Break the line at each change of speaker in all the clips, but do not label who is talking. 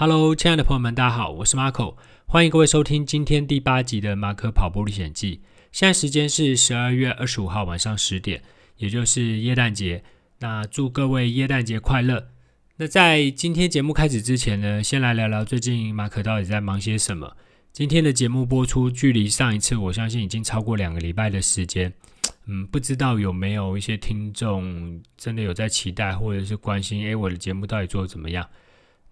Hello，亲爱的朋友们，大家好，我是 Marco，欢迎各位收听今天第八集的马可跑步历险记。现在时间是十二月二十五号晚上十点，也就是耶诞节。那祝各位耶诞节快乐。那在今天节目开始之前呢，先来聊聊最近马可到底在忙些什么。今天的节目播出距离上一次，我相信已经超过两个礼拜的时间。嗯，不知道有没有一些听众真的有在期待或者是关心，诶，我的节目到底做得怎么样？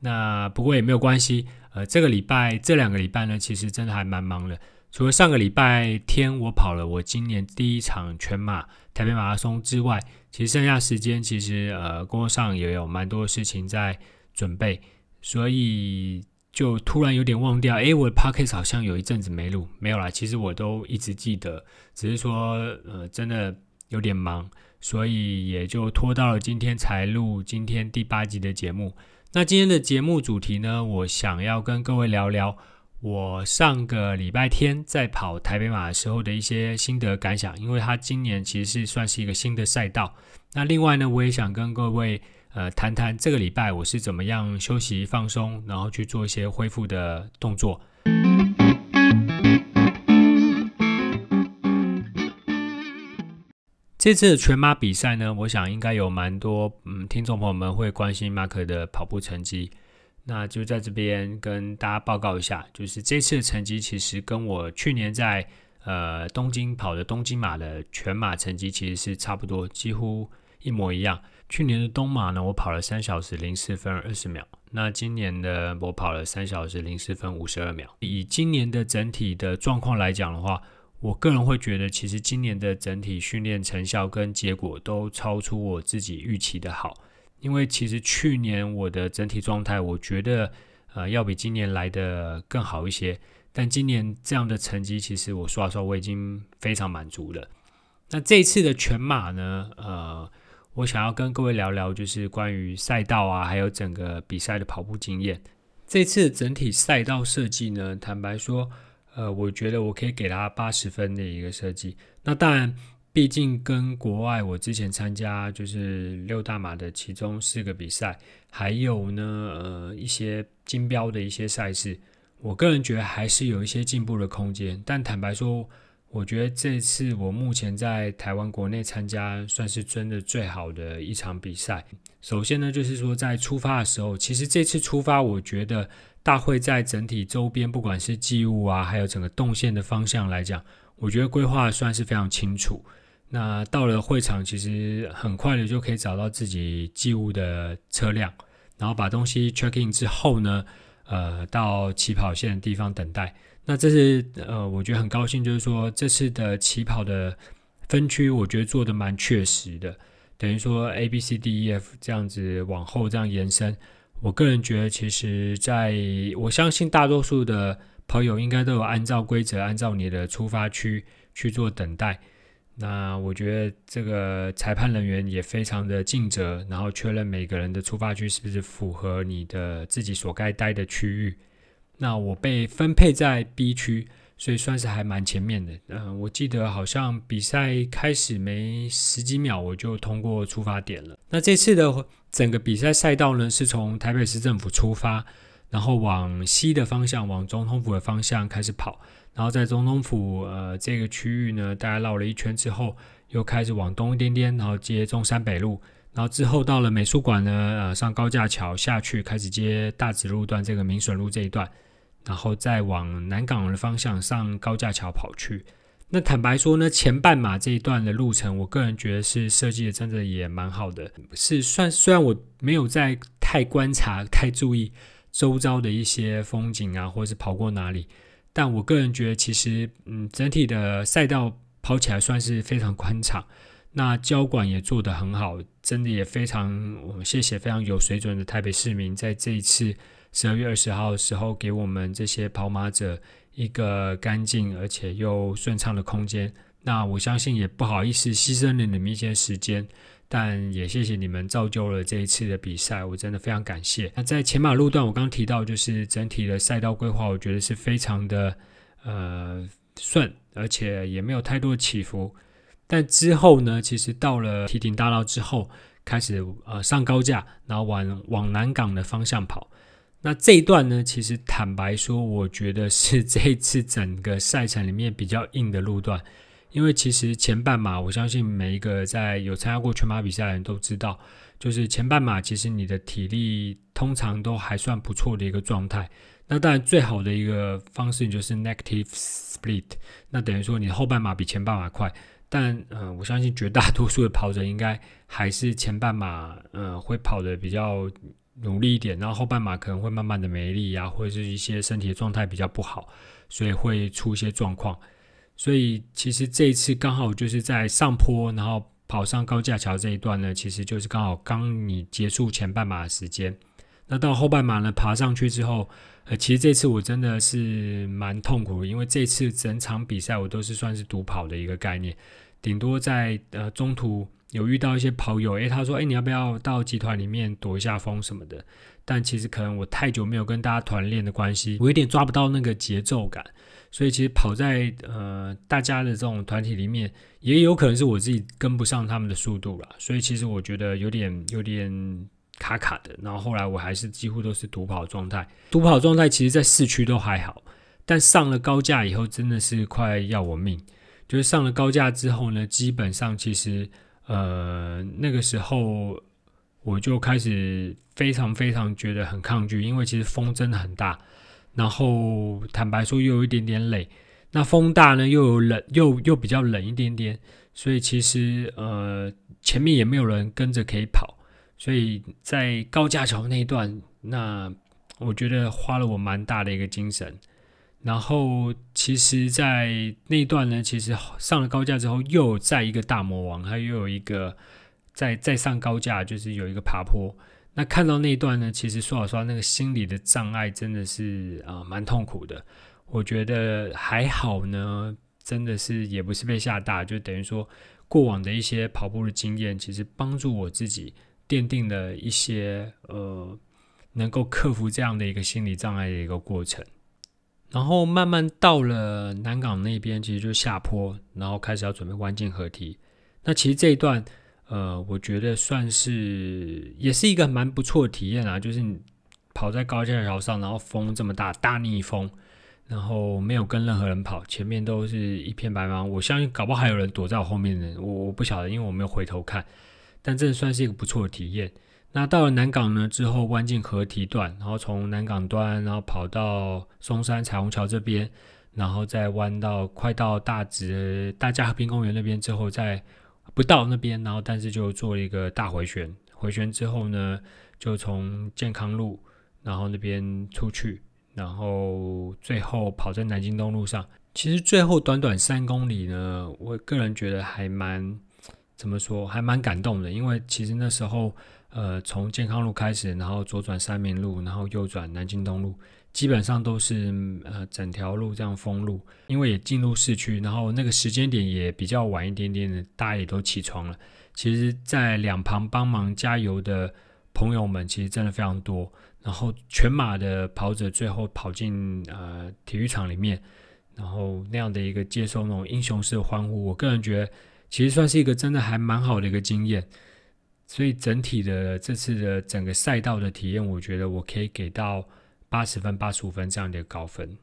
那不过也没有关系，呃，这个礼拜这两个礼拜呢，其实真的还蛮忙的。除了上个礼拜天我跑了我今年第一场全马台北马拉松之外，其实剩下时间其实呃工作上也有蛮多事情在准备，所以就突然有点忘掉，诶，我的 podcast 好像有一阵子没录，没有啦，其实我都一直记得，只是说呃真的有点忙，所以也就拖到了今天才录今天第八集的节目。那今天的节目主题呢，我想要跟各位聊聊我上个礼拜天在跑台北马的时候的一些心得感想，因为它今年其实是算是一个新的赛道。那另外呢，我也想跟各位呃谈谈这个礼拜我是怎么样休息放松，然后去做一些恢复的动作。这次的全马比赛呢，我想应该有蛮多嗯听众朋友们会关心马可的跑步成绩，那就在这边跟大家报告一下，就是这次的成绩其实跟我去年在呃东京跑的东京马的全马成绩其实是差不多，几乎一模一样。去年的东马呢，我跑了三小时零四分二十秒，那今年的我跑了三小时零四分五十二秒。以今年的整体的状况来讲的话，我个人会觉得，其实今年的整体训练成效跟结果都超出我自己预期的好。因为其实去年我的整体状态，我觉得呃要比今年来的更好一些。但今年这样的成绩，其实我说实话，我已经非常满足了。那这次的全马呢，呃，我想要跟各位聊聊，就是关于赛道啊，还有整个比赛的跑步经验。这次的整体赛道设计呢，坦白说。呃，我觉得我可以给他八十分的一个设计。那当然，毕竟跟国外我之前参加就是六大马的其中四个比赛，还有呢，呃，一些金标的一些赛事，我个人觉得还是有一些进步的空间。但坦白说，我觉得这次我目前在台湾国内参加算是真的最好的一场比赛。首先呢，就是说在出发的时候，其实这次出发，我觉得。大会在整体周边，不管是祭物啊，还有整个动线的方向来讲，我觉得规划算是非常清楚。那到了会场，其实很快的就可以找到自己祭物的车辆，然后把东西 check in 之后呢，呃，到起跑线的地方等待。那这是呃，我觉得很高兴，就是说这次的起跑的分区，我觉得做得蛮确实的，等于说 A B C D E F 这样子往后这样延伸。我个人觉得，其实在我相信大多数的朋友应该都有按照规则，按照你的出发区去做等待。那我觉得这个裁判人员也非常的尽责，然后确认每个人的出发区是不是符合你的自己所该待的区域。那我被分配在 B 区。所以算是还蛮前面的，嗯、我记得好像比赛开始没十几秒，我就通过出发点了。那这次的整个比赛赛道呢，是从台北市政府出发，然后往西的方向，往总统府的方向开始跑，然后在总统府呃这个区域呢，大概绕了一圈之后，又开始往东一点点，然后接中山北路，然后之后到了美术馆呢，呃，上高架桥下去，开始接大直路段这个民损路这一段。然后再往南港的方向上高架桥跑去。那坦白说呢，前半马这一段的路程，我个人觉得是设计的真的也蛮好的。是算虽然我没有在太观察、太注意周遭的一些风景啊，或者是跑过哪里，但我个人觉得其实嗯，整体的赛道跑起来算是非常宽敞。那交管也做得很好，真的也非常我们谢谢非常有水准的台北市民在这一次。十二月二十号的时候，给我们这些跑马者一个干净而且又顺畅的空间。那我相信也不好意思牺牲了你们一些时间，但也谢谢你们造就了这一次的比赛，我真的非常感谢。那在前马路段，我刚刚提到就是整体的赛道规划，我觉得是非常的呃顺，而且也没有太多的起伏。但之后呢，其实到了提顶大道之后，开始呃上高架，然后往往南港的方向跑。那这一段呢，其实坦白说，我觉得是这一次整个赛程里面比较硬的路段，因为其实前半马，我相信每一个在有参加过全马比赛的人都知道，就是前半马其实你的体力通常都还算不错的一个状态。那当然最好的一个方式就是 negative split，那等于说你后半马比前半马快，但嗯、我相信绝大多数的跑者应该还是前半马嗯、会跑得比较。努力一点，然后后半马可能会慢慢的没力啊，或者是一些身体的状态比较不好，所以会出一些状况。所以其实这一次刚好就是在上坡，然后跑上高架桥这一段呢，其实就是刚好刚你结束前半马的时间。那到后半马呢，爬上去之后，呃，其实这次我真的是蛮痛苦，因为这次整场比赛我都是算是独跑的一个概念，顶多在呃中途。有遇到一些跑友，诶，他说，诶，你要不要到集团里面躲一下风什么的？但其实可能我太久没有跟大家团练的关系，我有点抓不到那个节奏感，所以其实跑在呃大家的这种团体里面，也有可能是我自己跟不上他们的速度了。所以其实我觉得有点有点卡卡的。然后后来我还是几乎都是独跑状态，独跑状态其实在市区都还好，但上了高架以后真的是快要我命。就是上了高架之后呢，基本上其实。呃，那个时候我就开始非常非常觉得很抗拒，因为其实风真的很大，然后坦白说又有一点点累。那风大呢，又有冷，又又比较冷一点点，所以其实呃前面也没有人跟着可以跑，所以在高架桥那一段，那我觉得花了我蛮大的一个精神。然后，其实，在那段呢，其实上了高架之后，又在一个大魔王，还又有一个再再上高架，就是有一个爬坡。那看到那一段呢，其实说老实话，那个心理的障碍真的是啊、蛮痛苦的。我觉得还好呢，真的是也不是被吓大，就等于说过往的一些跑步的经验，其实帮助我自己奠定了一些呃，能够克服这样的一个心理障碍的一个过程。然后慢慢到了南港那边，其实就下坡，然后开始要准备弯进河堤。那其实这一段，呃，我觉得算是也是一个蛮不错的体验啊。就是你跑在高架桥上，然后风这么大，大逆风，然后没有跟任何人跑，前面都是一片白茫。我相信搞不好还有人躲在我后面的，我我不晓得，因为我没有回头看。但这算是一个不错的体验。那到了南港呢之后，弯进河堤段，然后从南港端，然后跑到松山彩虹桥这边，然后再弯到快到大直大家和平公园那边之后，再不到那边，然后但是就做了一个大回旋。回旋之后呢，就从健康路，然后那边出去，然后最后跑在南京东路上。其实最后短短三公里呢，我个人觉得还蛮怎么说，还蛮感动的，因为其实那时候。呃，从健康路开始，然后左转三民路，然后右转南京东路，基本上都是呃整条路这样封路，因为也进入市区，然后那个时间点也比较晚一点点的，大家也都起床了。其实，在两旁帮忙加油的朋友们，其实真的非常多。然后全马的跑者最后跑进呃体育场里面，然后那样的一个接受那种英雄式的欢呼，我个人觉得其实算是一个真的还蛮好的一个经验。所以整体的这次的整个赛道的体验，我觉得我可以给到八十分、八十五分这样的高分。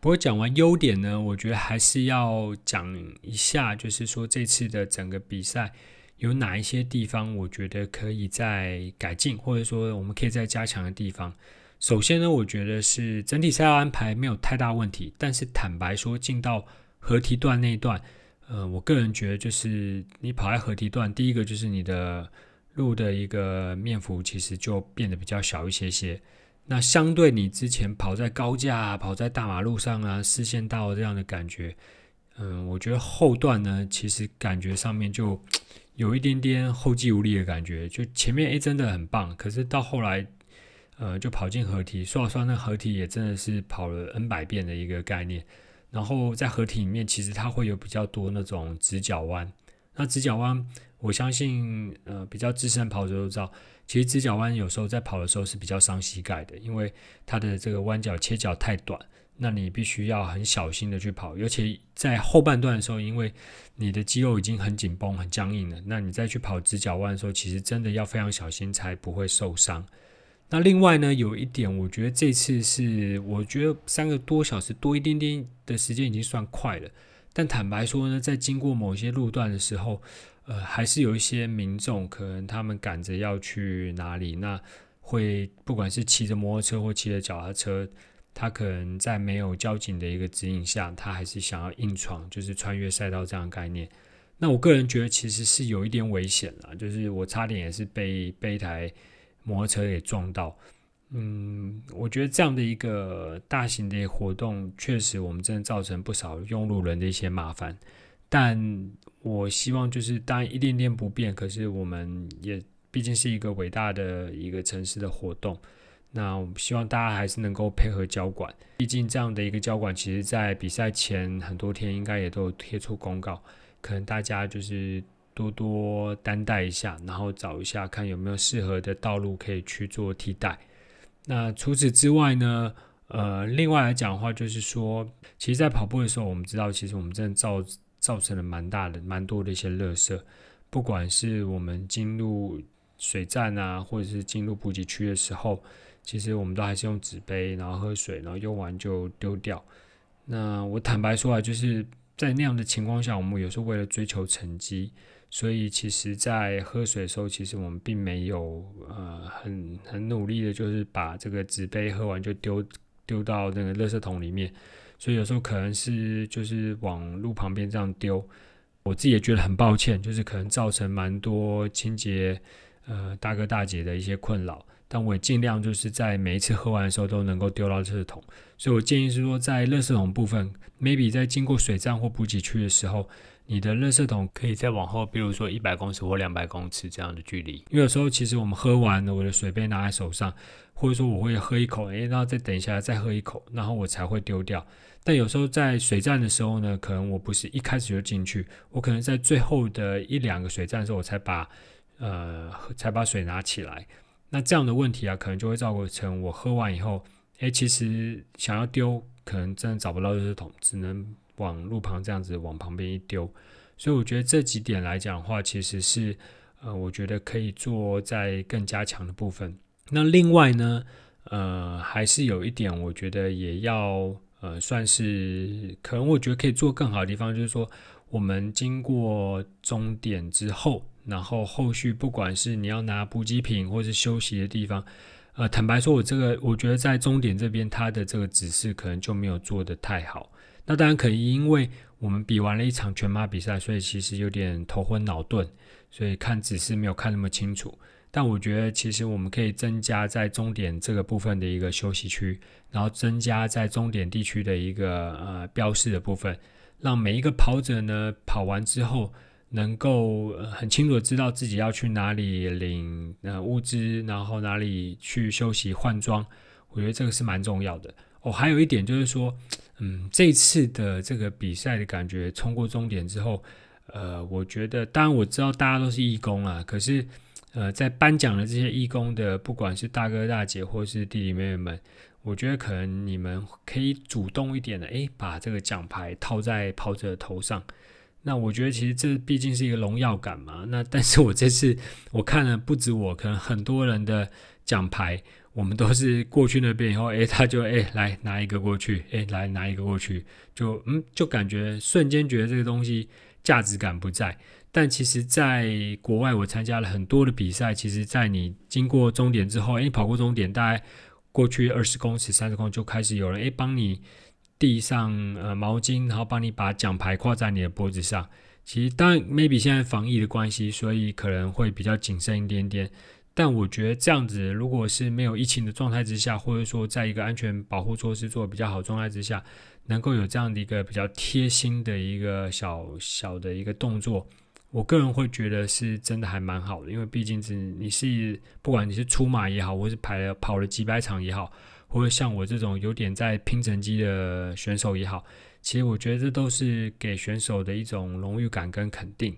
不过讲完优点呢，我觉得还是要讲一下，就是说这次的整个比赛有哪一些地方，我觉得可以再改进，或者说我们可以再加强的地方。首先呢，我觉得是整体赛道安排没有太大问题，但是坦白说，进到河堤段那一段，呃，我个人觉得就是你跑在河堤段，第一个就是你的路的一个面幅其实就变得比较小一些些。那相对你之前跑在高架、跑在大马路上啊，视线道这样的感觉，嗯、我觉得后段呢，其实感觉上面就有一点点后继无力的感觉。就前面诶真的很棒，可是到后来，呃，就跑进河堤，说老实话，那河堤也真的是跑了 N 百遍的一个概念。然后在河体里面，其实它会有比较多那种直角弯。那直角弯，我相信呃比较资深跑者都知道，其实直角弯有时候在跑的时候是比较伤膝盖的，因为它的这个弯角切角太短，那你必须要很小心的去跑，尤其在后半段的时候，因为你的肌肉已经很紧绷、很僵硬了，那你再去跑直角弯的时候，其实真的要非常小心才不会受伤。那另外呢，有一点，我觉得这次是我觉得三个多小时多一点点的时间已经算快了，但坦白说呢，在经过某些路段的时候，呃，还是有一些民众可能他们赶着要去哪里，那会不管是骑着摩托车或骑着脚踏车。他可能在没有交警的一个指引下，他还是想要硬闯，就是穿越赛道这样的概念。那我个人觉得其实是有一点危险啦，就是我差点也是被被一台摩托车给撞到。嗯，我觉得这样的一个大型的活动，确实我们真的造成不少用路人的一些麻烦。但我希望就是当然一点点不便，可是我们也毕竟是一个伟大的一个城市的活动。那我们希望大家还是能够配合交管，毕竟这样的一个交管，其实在比赛前很多天应该也都贴出公告，可能大家就是多多担待一下，然后找一下看有没有适合的道路可以去做替代。那除此之外呢，呃，另外来讲的话，就是说，其实，在跑步的时候，我们知道，其实我们真的造造成了蛮大的、蛮多的一些垃圾，不管是我们进入水站啊，或者是进入补给区的时候。其实我们都还是用纸杯，然后喝水，然后用完就丢掉。那我坦白说啊，就是在那样的情况下，我们有时候为了追求成绩，所以其实，在喝水的时候，其实我们并没有呃很很努力的，就是把这个纸杯喝完就丢丢到那个垃圾桶里面。所以有时候可能是就是往路旁边这样丢，我自己也觉得很抱歉，就是可能造成蛮多清洁呃大哥大姐的一些困扰。但我也尽量就是在每一次喝完的时候都能够丢到垃圾桶，所以我建议是说，在垃圾桶部分，maybe 在经过水站或补给区的时候，你的垃圾桶可以再往后，比如说一百公尺或两百公尺这样的距离。因为有时候其实我们喝完了，我的水杯拿在手上，或者说我会喝一口，诶，然后再等一下再喝一口，然后我才会丢掉。但有时候在水站的时候呢，可能我不是一开始就进去，我可能在最后的一两个水站的时候，我才把呃才把水拿起来。那这样的问题啊，可能就会造成我喝完以后，诶，其实想要丢，可能真的找不到垃圾桶，只能往路旁这样子往旁边一丢。所以我觉得这几点来讲的话，其实是呃，我觉得可以做在更加强的部分。那另外呢，呃，还是有一点，我觉得也要呃，算是可能我觉得可以做更好的地方，就是说我们经过终点之后。然后后续不管是你要拿补给品或是休息的地方，呃，坦白说，我这个我觉得在终点这边，它的这个指示可能就没有做得太好。那当然可以，因为我们比完了一场全马比赛，所以其实有点头昏脑钝，所以看指示没有看那么清楚。但我觉得其实我们可以增加在终点这个部分的一个休息区，然后增加在终点地区的一个呃标示的部分，让每一个跑者呢跑完之后。能够很清楚的知道自己要去哪里领呃物资，然后哪里去休息换装，我觉得这个是蛮重要的。哦，还有一点就是说，嗯，这次的这个比赛的感觉，冲过终点之后，呃，我觉得当然我知道大家都是义工啊，可是呃，在颁奖的这些义工的，不管是大哥大姐或是弟弟妹妹们，我觉得可能你们可以主动一点的，诶，把这个奖牌套在跑者的头上。那我觉得其实这毕竟是一个荣耀感嘛。那但是我这次我看了不止我，可能很多人的奖牌，我们都是过去那边以后，诶，他就诶来拿一个过去，诶来拿一个过去，就嗯就感觉瞬间觉得这个东西价值感不在。但其实在国外，我参加了很多的比赛，其实在你经过终点之后，诶，跑过终点，大概过去二十公尺、三十公就开始有人诶帮你。递上呃毛巾，然后帮你把奖牌挂在你的脖子上。其实当然，maybe 现在防疫的关系，所以可能会比较谨慎一点点。但我觉得这样子，如果是没有疫情的状态之下，或者说在一个安全保护措施做比较好状态之下，能够有这样的一个比较贴心的一个小小的一个动作，我个人会觉得是真的还蛮好的。因为毕竟是你是不管你是出马也好，或是排了跑了几百场也好。或者像我这种有点在拼成绩的选手也好，其实我觉得这都是给选手的一种荣誉感跟肯定。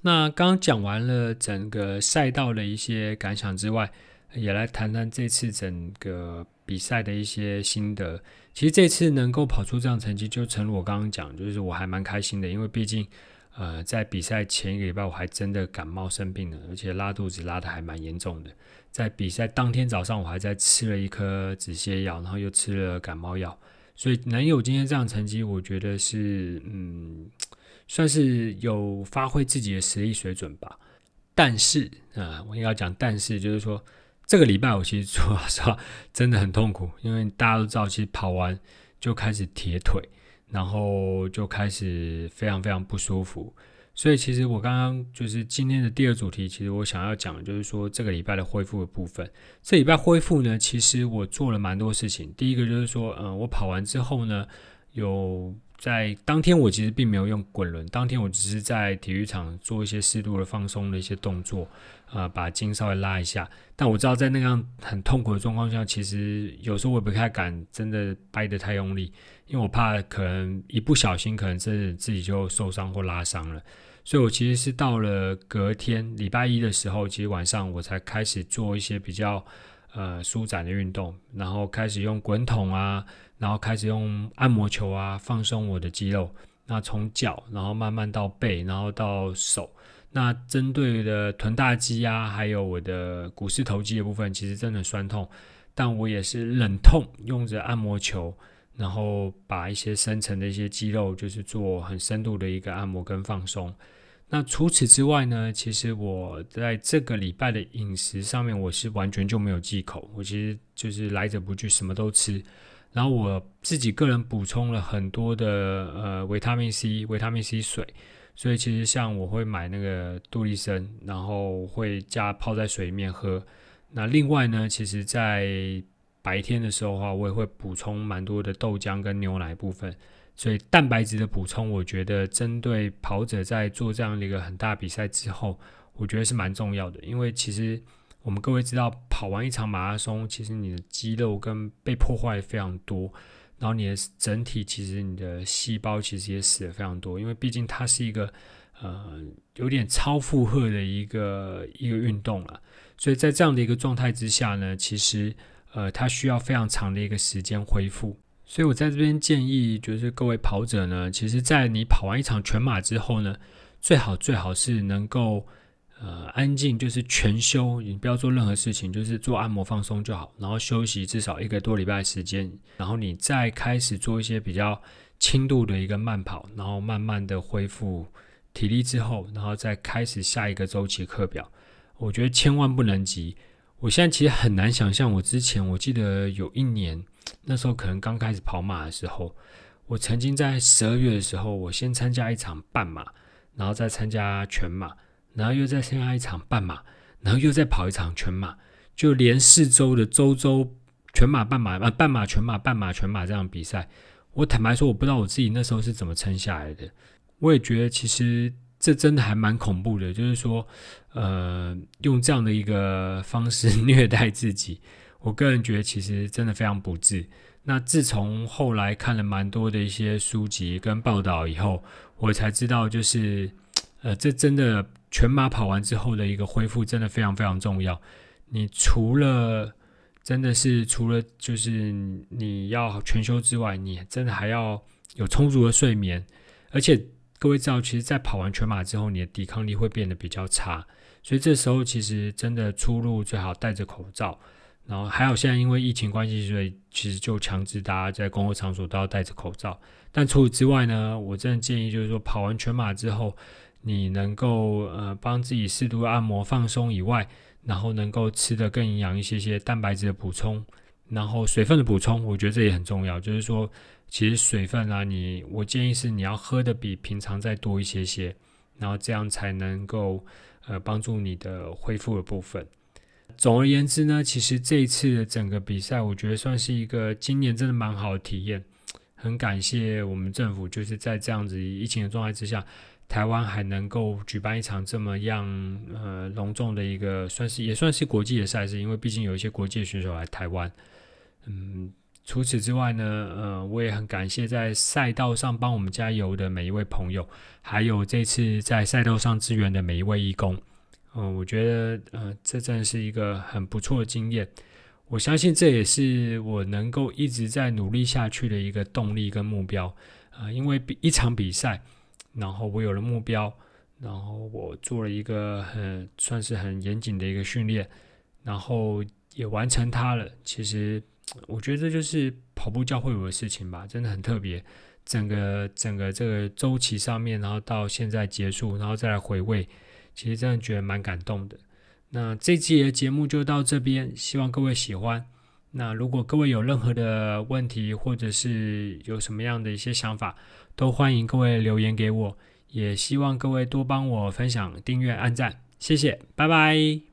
那刚讲完了整个赛道的一些感想之外，也来谈谈这次整个比赛的一些心得。其实这次能够跑出这样成绩，就诚如我刚刚讲，就是我还蛮开心的，因为毕竟，呃，在比赛前一个礼拜我还真的感冒生病了，而且拉肚子拉得还蛮严重的。在比赛当天早上，我还在吃了一颗止泻药，然后又吃了感冒药，所以能有今天这样成绩，我觉得是嗯。算是有发挥自己的实力水准吧，但是啊、我应该讲，但是就是说，这个礼拜我其实说实话真的很痛苦，因为大家都知道，其实跑完就开始铁腿，然后就开始非常非常不舒服。所以其实我刚刚就是今天的第二主题，其实我想要讲的就是说这个礼拜的恢复的部分。这礼拜恢复呢，其实我做了蛮多事情。第一个就是说，嗯、我跑完之后呢，有。在当天，我其实并没有用滚轮。当天我只是在体育场做一些适度的放松的一些动作，啊、呃，把筋稍微拉一下。但我知道，在那样很痛苦的状况下，其实有时候我也不太敢真的掰得太用力，因为我怕可能一不小心，可能真的自己就受伤或拉伤了。所以我其实是到了隔天礼拜一的时候，其实晚上我才开始做一些比较呃舒展的运动，然后开始用滚筒啊。然后开始用按摩球啊，放松我的肌肉。那从脚，然后慢慢到背，然后到手。那针对的臀大肌啊，还有我的股四头肌的部分，其实真的酸痛。但我也是忍痛用着按摩球，然后把一些深层的一些肌肉，就是做很深度的一个按摩跟放松。那除此之外呢，其实我在这个礼拜的饮食上面，我是完全就没有忌口。我其实就是来者不拒，什么都吃。然后我自己个人补充了很多的呃维他命 C、维他命 C 水，所以其实像我会买那个杜丽参，然后会加泡在水里面喝。那另外呢，其实在白天的时候的话，我也会补充蛮多的豆浆跟牛奶部分。所以蛋白质的补充，我觉得针对跑者在做这样的一个很大比赛之后，我觉得是蛮重要的，因为其实。我们各位知道，跑完一场马拉松，其实你的肌肉跟被破坏非常多，然后你的整体其实你的细胞其实也死了非常多，因为毕竟它是一个呃有点超负荷的一个一个运动了，所以在这样的一个状态之下呢，其实呃它需要非常长的一个时间恢复，所以我在这边建议就是各位跑者呢，其实在你跑完一场全马之后呢，最好最好是能够。呃，安静就是全休，你不要做任何事情，就是做按摩放松就好，然后休息至少一个多礼拜时间，然后你再开始做一些比较轻度的一个慢跑，然后慢慢的恢复体力之后，然后再开始下一个周期课表。我觉得千万不能急。我现在其实很难想象，我之前我记得有一年，那时候可能刚开始跑马的时候，我曾经在十二月的时候，我先参加一场半马，然后再参加全马。然后又再参加一场半马，然后又再跑一场全马，就连四周的周周全马、半马、呃半马、全马、半马、全马这样比赛。我坦白说，我不知道我自己那时候是怎么撑下来的。我也觉得其实这真的还蛮恐怖的，就是说，呃，用这样的一个方式 虐待自己，我个人觉得其实真的非常不智。那自从后来看了蛮多的一些书籍跟报道以后，我才知道，就是呃，这真的。全马跑完之后的一个恢复真的非常非常重要。你除了真的是除了就是你要全休之外，你真的还要有充足的睡眠。而且各位知道，其实，在跑完全马之后，你的抵抗力会变得比较差。所以这时候其实真的出入最好戴着口罩。然后还有现在因为疫情关系，所以其实就强制大家在公共场所都要戴着口罩。但除此之外呢，我真的建议就是说，跑完全马之后。你能够呃帮自己适度按摩放松以外，然后能够吃得更营养一些些蛋白质的补充，然后水分的补充，我觉得这也很重要。就是说，其实水分啊，你我建议是你要喝的比平常再多一些些，然后这样才能够呃帮助你的恢复的部分。总而言之呢，其实这一次的整个比赛，我觉得算是一个今年真的蛮好的体验。很感谢我们政府，就是在这样子疫情的状态之下。台湾还能够举办一场这么样呃隆重的一个，算是也算是国际的赛事，因为毕竟有一些国际选手来台湾，嗯，除此之外呢，呃，我也很感谢在赛道上帮我们加油的每一位朋友，还有这次在赛道上支援的每一位义工。嗯、我觉得，呃，这真是一个很不错的经验。我相信这也是我能够一直在努力下去的一个动力跟目标。啊、因为比一场比赛，然后我有了目标，然后我做了一个很算是很严谨的一个训练，然后也完成它了。其实。我觉得这就是跑步教会我的事情吧，真的很特别。整个整个这个周期上面，然后到现在结束，然后再来回味，其实真的觉得蛮感动的。那这期的节目就到这边，希望各位喜欢。那如果各位有任何的问题，或者是有什么样的一些想法，都欢迎各位留言给我。也希望各位多帮我分享、订阅、按赞，谢谢，拜拜。